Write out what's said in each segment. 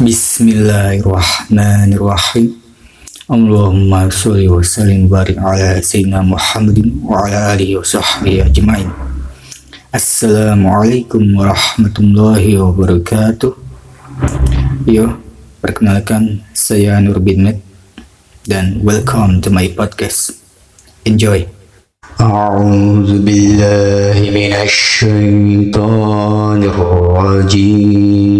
Bismillahirrahmanirrahim. Allahumma sholli wa sallim barik ala sayyidina Muhammadin wa ala alihi wa sahbihi ajmain. Assalamualaikum warahmatullahi wabarakatuh. Yo, perkenalkan saya Nur Binmet dan welcome to my podcast. Enjoy. أعوذ بالله من الشيطان الرجيم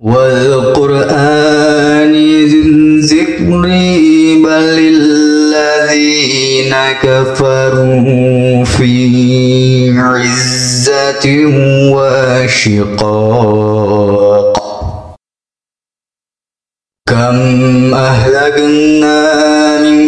والقرآن ذي الذكر بل الذين كفروا في عزة وشقاق. كم أهلكنا من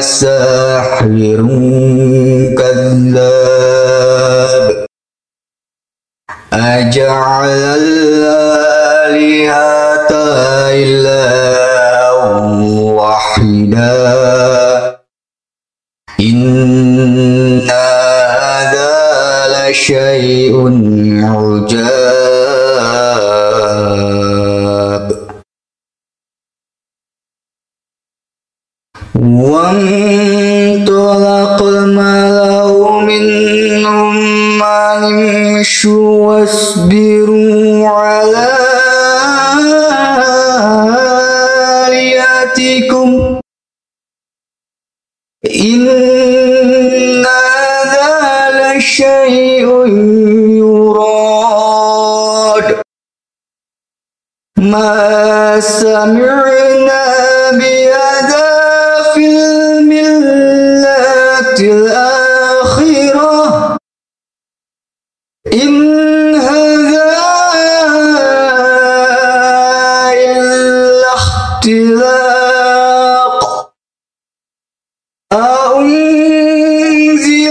ساحر كذاب أجعل الآلهة إلها واحدا إن هذا لشيء عجاب. منهم امشوا واصبروا على آلهتكم. إن هذا لشيء يراد. ما سمعنا بهذا في الملة الآخرة. إن هذا إلا اختلاق.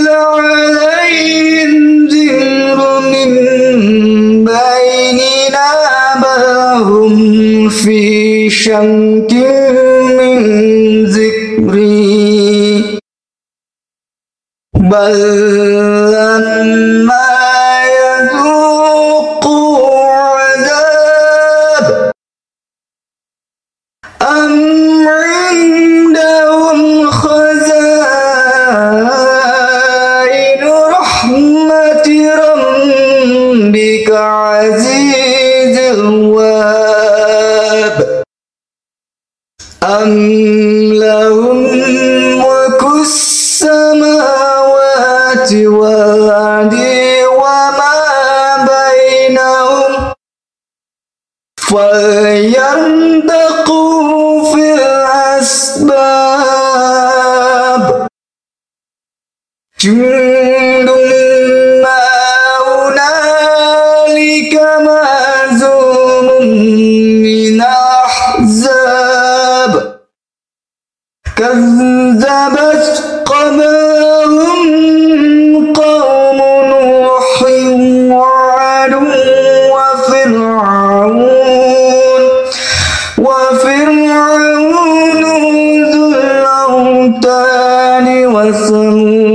عليهم ذكر من بيننا بل هم في من ذكري. بل لما أم لهم ملك السماوات والأرض وما بينهم فلينتقوا في الأسباب كذبت قبلهم قوم نوح وعاد وفرعون. وفرعون ذو الأوتاد وثمود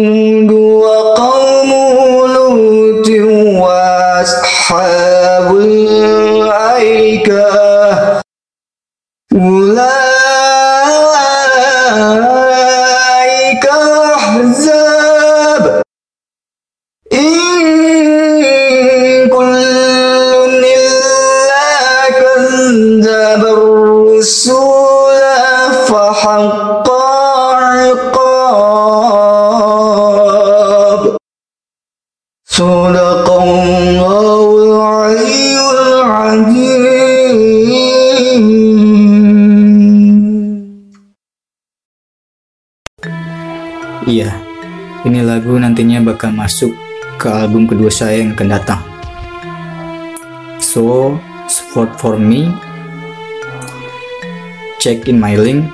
صدق الله العلي العظيم Iya, ini lagu nantinya bakal masuk ke album kedua saya yang akan datang. So, support for me, check in my link,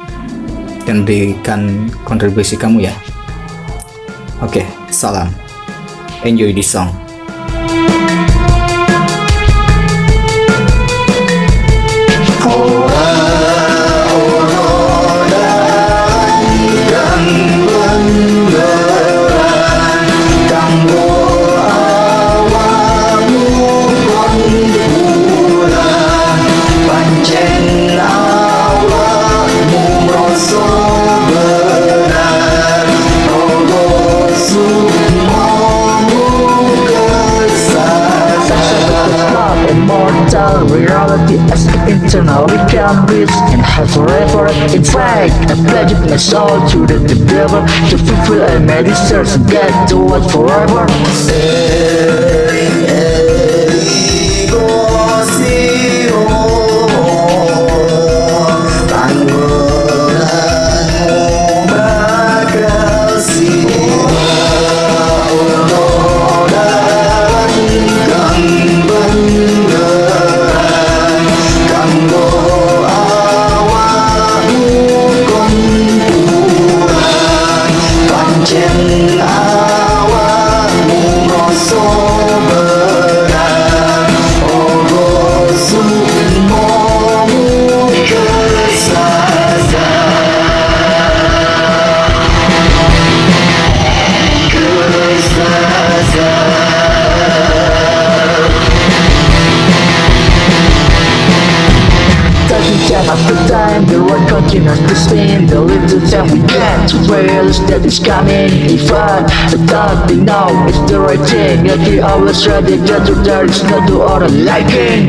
dan berikan kontribusi kamu ya. Oke, salam. Enjoy this song. And have forever in fact I pledge my soul to the, devil to fulfill my desires and get to what forever realize in it's coming If I thought they know it's the right thing. Yet we always ready, just to there. Is not to our liking